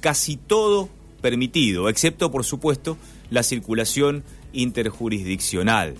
casi todo permitido, excepto, por supuesto, la circulación interjurisdiccional.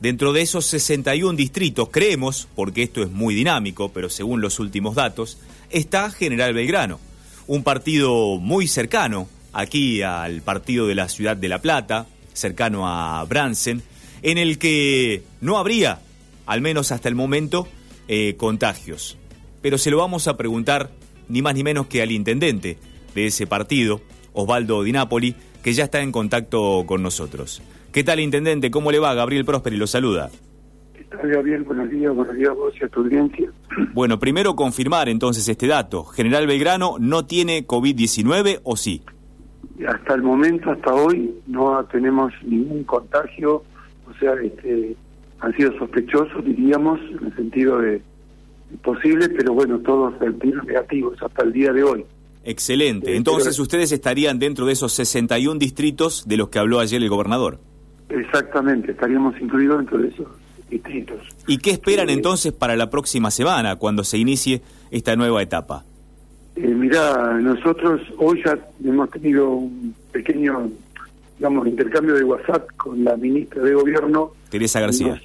Dentro de esos 61 distritos, creemos, porque esto es muy dinámico, pero según los últimos datos, está General Belgrano, un partido muy cercano aquí al partido de la ciudad de La Plata, cercano a Bransen, en el que no habría, al menos hasta el momento, eh, contagios. Pero se lo vamos a preguntar ni más ni menos que al intendente de ese partido, Osvaldo Di Napoli, que ya está en contacto con nosotros. ¿Qué tal, intendente? ¿Cómo le va? Gabriel Prósperi lo saluda. ¿Qué tal, Gabriel? Buenos días, buenos días a vos y a tu audiencia. Bueno, primero confirmar entonces este dato. ¿General Belgrano no tiene COVID-19 o sí? Hasta el momento, hasta hoy, no tenemos ningún contagio, o sea, este, han sido sospechosos, diríamos, en el sentido de posible, pero bueno, todos sentidos negativos hasta el día de hoy. Excelente. Entonces ustedes estarían dentro de esos 61 distritos de los que habló ayer el gobernador. Exactamente, estaríamos incluidos dentro de esos distritos. ¿Y qué esperan eh, entonces para la próxima semana, cuando se inicie esta nueva etapa? Eh, mirá, nosotros hoy ya hemos tenido un pequeño, digamos, intercambio de WhatsApp con la ministra de Gobierno. Teresa García.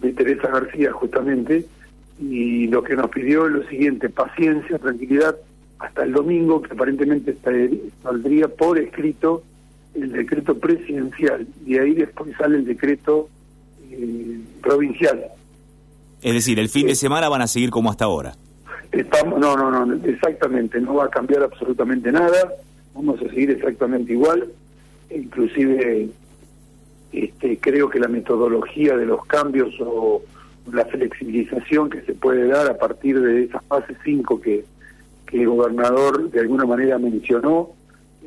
De Teresa García, justamente, y lo que nos pidió es lo siguiente, paciencia, tranquilidad, hasta el domingo, que aparentemente saldría por escrito el decreto presidencial, y ahí después sale el decreto eh, provincial. Es decir, el fin de semana van a seguir como hasta ahora. Estamos, no, no, no, exactamente, no va a cambiar absolutamente nada, vamos a seguir exactamente igual, inclusive este, creo que la metodología de los cambios o la flexibilización que se puede dar a partir de esa fase 5 que, el gobernador de alguna manera mencionó,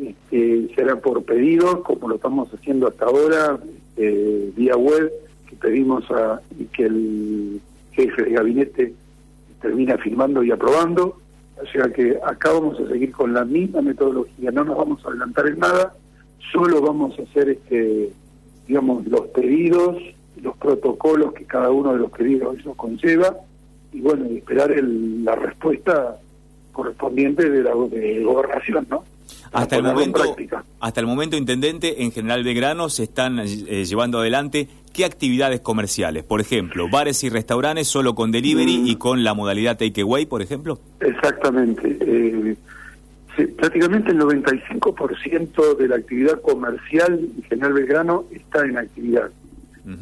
este, será por pedido, como lo estamos haciendo hasta ahora, este, vía web, que pedimos a que el jefe de gabinete termina firmando y aprobando. O sea que acá vamos a seguir con la misma metodología, no nos vamos a adelantar en nada, solo vamos a hacer este digamos los pedidos, los protocolos que cada uno de los pedidos eso conlleva y bueno, esperar la respuesta correspondiente de la de gobernación, ¿no? Hasta el momento, hasta el momento, intendente, en General Belgrano se están eh, llevando adelante qué actividades comerciales, por ejemplo, bares y restaurantes solo con delivery mm. y con la modalidad takeaway, por ejemplo. Exactamente. Eh, prácticamente el 95% de la actividad comercial en General Belgrano está en actividad.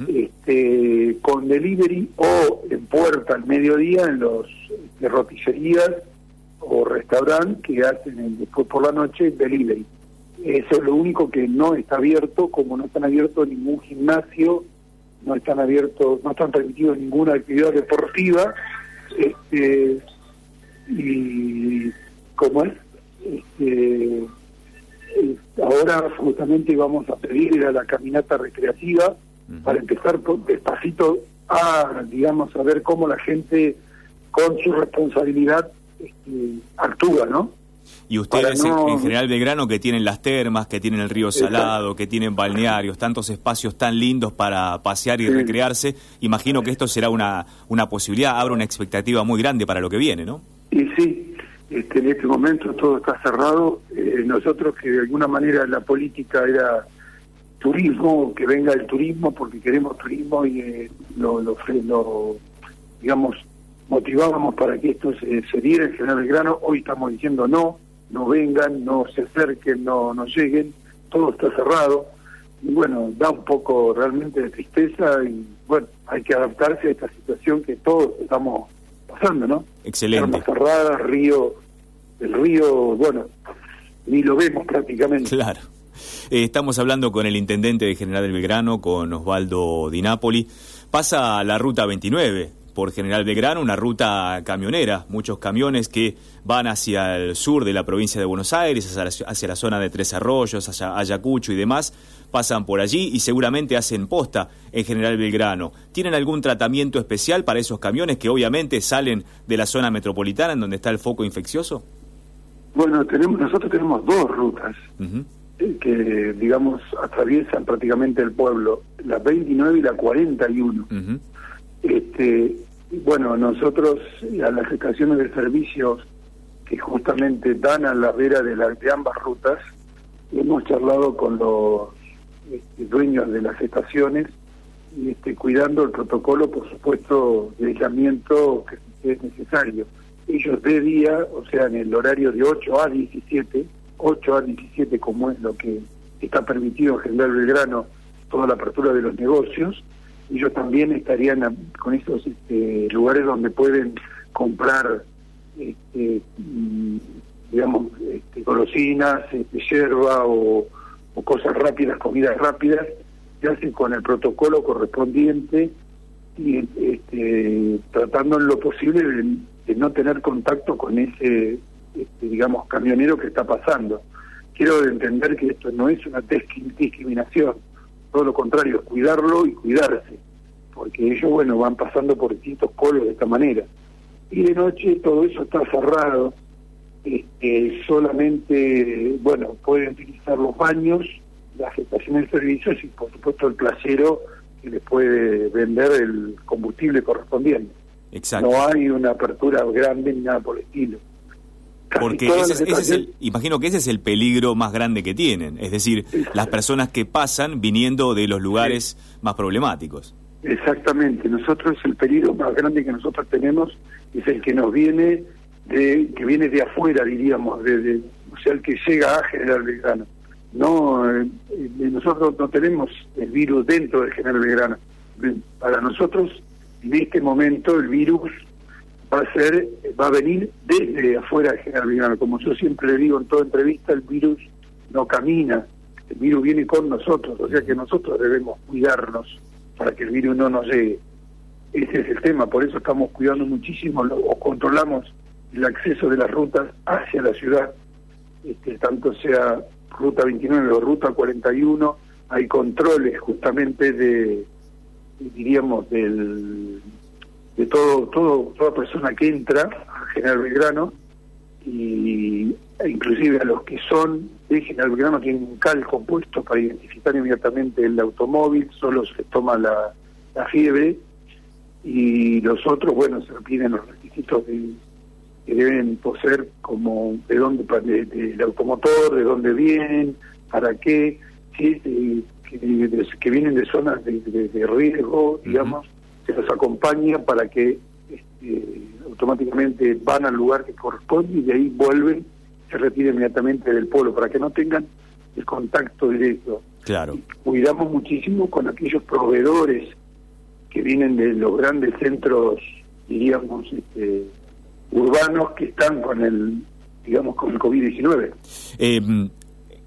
este, con delivery o en puerta al mediodía en los de roticerías o restaurante que hacen después por la noche delivery. Eso es lo único que no está abierto, como no están abiertos ningún gimnasio, no están abiertos, no están permitidos ninguna actividad deportiva, este, y como es, este, ahora justamente vamos a pedir a la caminata recreativa para empezar despacito a, digamos, a ver cómo la gente con su responsabilidad este, actúa, ¿no? Y ustedes en, General Belgrano que tienen las termas, que tienen el río Salado, que tienen balnearios, tantos espacios tan lindos para pasear y recrearse, imagino que esto será una, una posibilidad, abre una expectativa muy grande para lo que viene, ¿no? Y sí, este, en este momento todo está cerrado. Eh, nosotros que de alguna manera la política era turismo, que venga el turismo porque queremos turismo y eh, lo, lo, lo, digamos, motivábamos para que esto se, diera en General Belgrano, hoy estamos diciendo no, no vengan, no se acerquen, no, no lleguen, todo está cerrado, y bueno, da un poco realmente de tristeza y bueno, hay que adaptarse a esta situación que todos estamos pasando, ¿no? Excelente. cerrada, río, el río, bueno, ni lo vemos prácticamente. Claro. Eh, estamos hablando con el intendente de General Belgrano, con Osvaldo Di Napoli. Pasa la ruta 29, por General Belgrano, una ruta camionera, muchos camiones que van hacia el sur de la provincia de Buenos Aires, hacia la, zona de Tres Arroyos, hacia Ayacucho y demás, pasan por allí y seguramente hacen posta en General Belgrano. ¿Tienen algún tratamiento especial para esos camiones que obviamente salen de la zona metropolitana en donde está el foco infeccioso? Bueno, tenemos, nosotros tenemos dos rutas eh, que, digamos, atraviesan prácticamente el pueblo, la 29 y la 41. Este, bueno, nosotros a las estaciones de servicios que justamente dan a la vera de, la, de ambas rutas. Hemos charlado con los este, dueños de las estaciones este, cuidando el protocolo, por supuesto, de aislamiento que es necesario. Ellos de día, o sea, en el horario de 8 a 17, 8 a 17 como es lo que está permitido en General Belgrano, toda la apertura de los negocios, ellos también estarían con esos este, lugares donde pueden comprar, este, mm, digamos, este, golosinas, yerba o, cosas rápidas, comidas rápidas, se hacen con el protocolo correspondiente y tratando en lo posible de, no tener contacto con ese, digamos, camionero que está pasando. Quiero entender que esto no es una discriminación, todo lo contrario, es cuidarlo y cuidarse, porque ellos, bueno, van pasando por distintos polos de esta manera. Y de noche todo eso está cerrado, este, solamente, bueno, pueden utilizar los baños, las estaciones de servicios y por supuesto el placero que les puede vender el combustible correspondiente. Exacto. No hay una apertura grande ni nada por el estilo. Porque ese, es el, imagino que ese es el peligro más grande que tienen, es decir, las personas que pasan viniendo de los lugares más problemáticos. Exactamente, nosotros el peligro más grande que nosotros tenemos es el que nos viene de que viene de afuera, diríamos, de, o sea, el que llega a General Belgrano. No, eh, eh, nosotros no tenemos el virus dentro de General Belgrano. Para nosotros, en este momento, el virus va a ser, va a venir desde afuera de General Belgrano. Como yo siempre le digo en toda entrevista, el virus no camina, el virus viene con nosotros, o sea que nosotros debemos cuidarnos para que el virus no nos llegue. Ese es el tema, por eso estamos cuidando muchísimo o controlamos el acceso de las rutas hacia la ciudad, este, tanto sea ruta 29 o ruta 41, hay controles justamente de, diríamos, del de todo, todo toda persona que entra a General Belgrano y inclusive a los que son de General Belgrano tienen un cal compuesto para identificar inmediatamente el automóvil, solo se toma la, la fiebre y los otros, bueno, se piden los requisitos que deben poseer como de dónde, del automotor, de dónde vienen, para qué, si, que, vienen de zonas de, riesgo, digamos, se los acompaña para que este, automáticamente van al lugar que corresponde y de ahí vuelven, se retiran inmediatamente del pueblo para que no tengan el contacto directo. Claro. cuidamos muchísimo con aquellos proveedores que vienen de los grandes centros, diríamos, este, urbanos que están con el, digamos, con el COVID-19. Eh,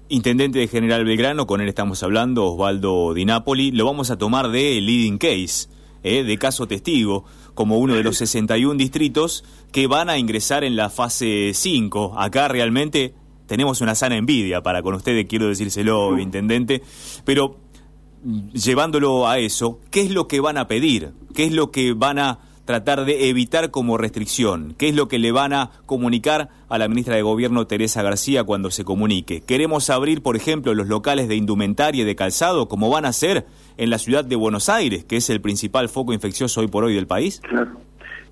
intendente de General Belgrano, con él estamos hablando, Osvaldo Di Napoli, lo vamos a tomar de leading case eh, de caso testigo, como uno de los 61 distritos que van a ingresar en la fase 5. Acá realmente tenemos una sana envidia para con ustedes, quiero decírselo, intendente, pero mm, llevándolo a eso, ¿qué es lo que van a pedir? ¿Qué es lo que van a tratar de evitar como restricción? ¿Qué es lo que le van a comunicar a la ministra de Gobierno Teresa García cuando se comunique? ¿Queremos abrir, por ejemplo, los locales de indumentaria y de calzado como van a ser en la ciudad de Buenos Aires, que es el principal foco infeccioso hoy por hoy del país? Claro.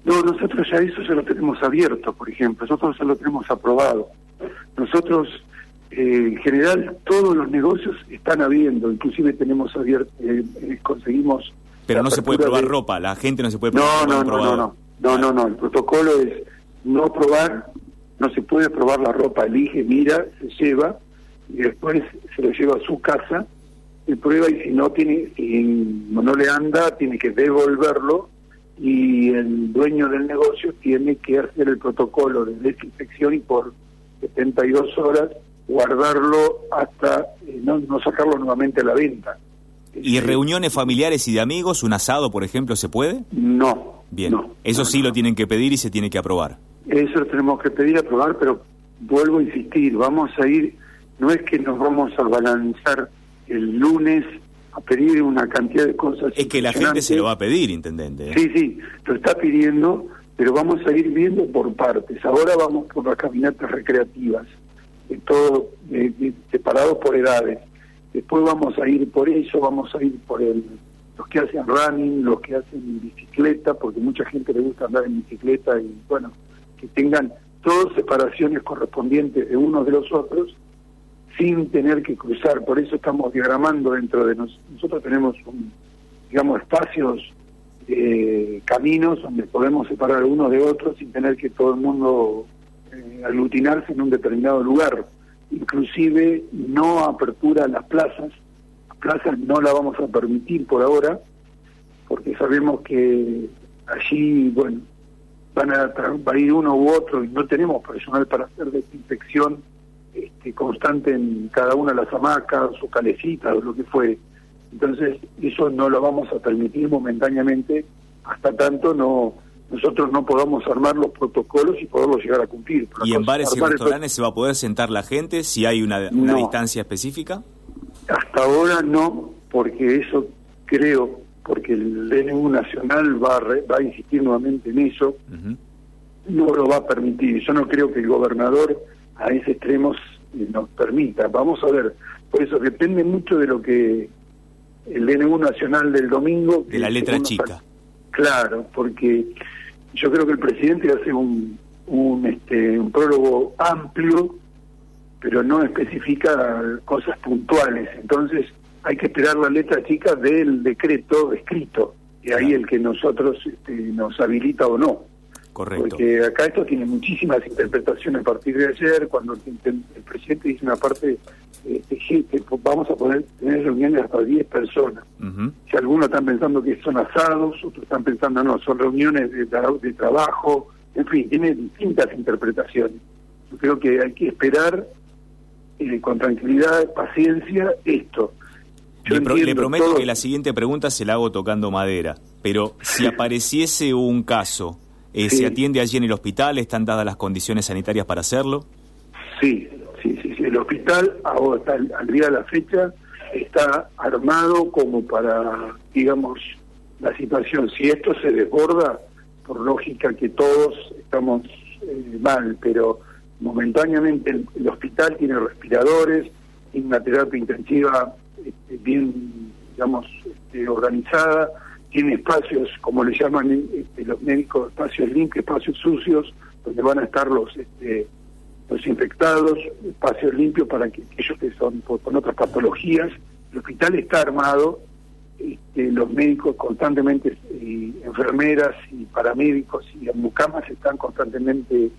No, nosotros ya eso se lo tenemos abierto, por ejemplo, nosotros ya lo tenemos aprobado. Nosotros, eh, en general, todos los negocios están habiendo, inclusive tenemos abierto, eh, eh, conseguimos pero no se puede probar de... ropa, la gente no se puede probar no, ropa. No, no, no, no, no, no, no, el protocolo es no probar, no se puede probar la ropa, elige, mira, se lleva, y después se lo lleva a su casa y prueba y si no tiene si no le anda tiene que devolverlo y el dueño del negocio tiene que hacer el protocolo de desinfección y por 72 horas guardarlo hasta eh, no, no sacarlo nuevamente a la venta ¿Y reuniones familiares y de amigos, un asado, por ejemplo, se puede? No. Bien, eso sí lo tienen que pedir y se tiene que aprobar. Eso lo tenemos que pedir, aprobar, pero vuelvo a insistir, vamos a ir, no es que nos vamos a balanzar el lunes a pedir una cantidad de cosas. Es que la gente se lo va a pedir, intendente. ¿eh? Sí, sí, lo está pidiendo, pero vamos a ir viendo por partes. Ahora vamos por las caminatas recreativas, de todo separados por edades. Después vamos a ir por eso, vamos a ir por el, los que hacen running, los que hacen bicicleta, porque mucha gente le gusta andar en bicicleta y bueno, que tengan todas separaciones correspondientes de unos de los otros, sin tener que cruzar. Por eso estamos diagramando dentro de nosotros. Nosotros tenemos, un, digamos, espacios, eh, caminos donde podemos separar unos de otros sin tener que todo el mundo eh, aglutinarse en un determinado lugar. Inclusive no apertura a las plazas. Las plazas no la vamos a permitir por ahora, porque sabemos que allí, bueno, van a, va ir uno u otro y no tenemos personal para hacer desinfección este, constante en cada una de las hamacas o calecitas o lo que fue. Entonces, eso no lo vamos a permitir momentáneamente hasta tanto no nosotros no podamos armar los protocolos y poderlos llegar a cumplir. ¿Y en bares y restaurantes se va a poder sentar la gente si hay una, distancia específica? Hasta ahora no, porque eso creo, porque el DNU Nacional va a, va a insistir nuevamente en eso, no lo va a permitir. Yo no creo que el gobernador a ese extremo nos permita. Vamos a ver, por eso depende mucho de lo que el DNU nacional del domingo... De la letra chica. Claro, porque yo creo que el presidente hace un, un, este, un prólogo amplio, pero no especifica cosas puntuales. Entonces hay que esperar la letra chica del decreto escrito, y ahí el que nosotros este, nos habilita o no. Correcto. Porque acá esto tiene muchísimas interpretaciones a partir de ayer, cuando el, presidente dice una parte, este, vamos a poder tener reuniones hasta 10 personas. Si algunos están pensando que son asados, otros están pensando, no, son reuniones de, de trabajo, en fin, tiene distintas interpretaciones. Yo creo que hay que esperar eh, con tranquilidad, paciencia, esto. le, le, prometo que la siguiente pregunta se la hago tocando madera, pero si apareciese un caso eh, ¿Se atiende allí en el hospital? ¿Están dadas las condiciones sanitarias para hacerlo? Sí, sí, sí. El hospital, ahora, al día de la fecha, está armado como para, digamos, la situación. Si esto se desborda, por lógica que todos estamos eh, mal, pero momentáneamente el, hospital tiene respiradores, tiene una terapia intensiva este, bien, digamos, este, organizada, tiene espacios, como le llaman este, los médicos, espacios limpios, espacios sucios, donde van a estar los este, los infectados, espacios limpios para que aquellos que son con otras patologías. El hospital está armado, este, los médicos constantemente, enfermeras y paramédicos y mucamas están constantemente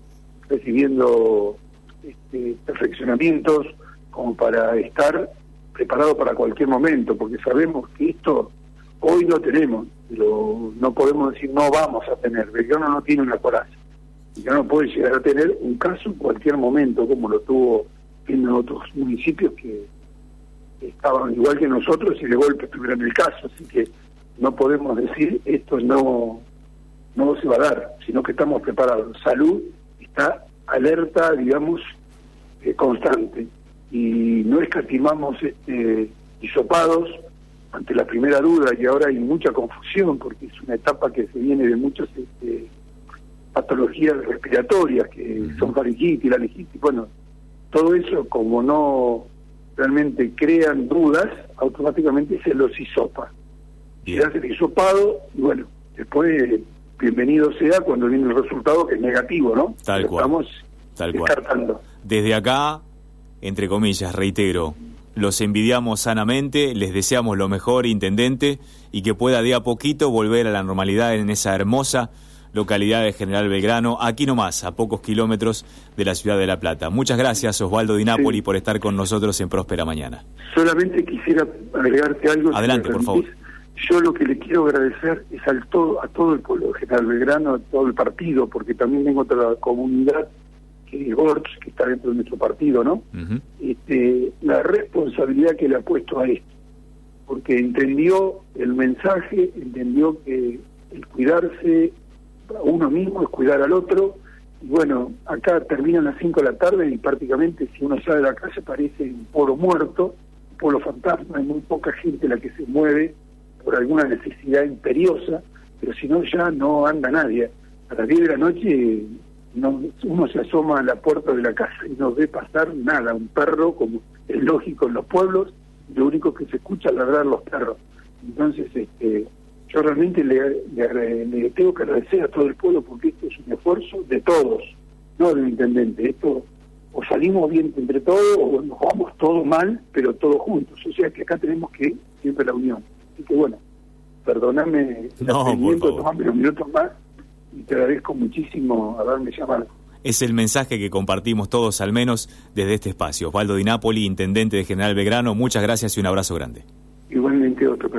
recibiendo este, perfeccionamientos como para estar preparado para cualquier momento, porque sabemos que esto Hoy lo tenemos, pero no podemos decir no vamos a tener. Belgrano no tiene una coraza. No puede llegar a tener un caso en cualquier momento, como lo tuvo en otros municipios que estaban igual que nosotros y de golpe tuvieron el caso. Así que no podemos decir esto no, no se va a dar, sino que estamos preparados. Salud está alerta, digamos, eh, constante. Y no escatimamos este, hisopados ante la primera duda y ahora hay mucha confusión porque es una etapa que se viene de muchas este, patologías respiratorias que son faringitis, la legitis, bueno, todo eso como no realmente crean dudas, automáticamente se los hisopa. Se hace el hisopado y bueno, después bienvenido sea cuando viene el resultado que es negativo, ¿no? Tal cual. Estamos Tal descartando. Desde acá, entre comillas, reitero, los envidiamos sanamente, les deseamos lo mejor, intendente, y que pueda de a poquito volver a la normalidad en esa hermosa localidad de General Belgrano, aquí nomás, a pocos kilómetros de la ciudad de La Plata. Muchas gracias, Osvaldo Di Napoli, por estar con nosotros en Próspera Mañana. Solamente quisiera agregarte algo. Adelante, por favor. Yo lo que le quiero agradecer es al todo, a todo el pueblo de General Belgrano, a todo el partido, porque también tengo otra comunidad que es que está dentro de nuestro partido, ¿no? este, la responsabilidad que le ha puesto a esto, porque entendió el mensaje, entendió que el cuidarse uno mismo es cuidar al otro, y bueno, acá terminan las 5 de la tarde y prácticamente si uno sale de la calle parece un polo muerto, un polo fantasma, hay muy poca gente la que se mueve por alguna necesidad imperiosa, pero si no ya no anda nadie. A las 10 de la noche no, uno se asoma a la puerta de la casa y no ve pasar nada, un perro, como es lógico en los pueblos, lo único que se escucha es ladrar los perros. Entonces, este, yo realmente le, le, tengo que agradecer a todo el pueblo porque esto es un esfuerzo de todos, no de un intendente. Esto o salimos bien entre todos o nos vamos todos mal, pero todos juntos. O sea que acá tenemos que siempre la unión. Así que bueno, perdóname no, tomarme unos minutos más y te agradezco muchísimo haberme llamado. Es el mensaje que compartimos todos, al menos desde este espacio. Osvaldo Di Napoli, intendente de General Belgrano, muchas gracias y un abrazo grande. Igualmente otro.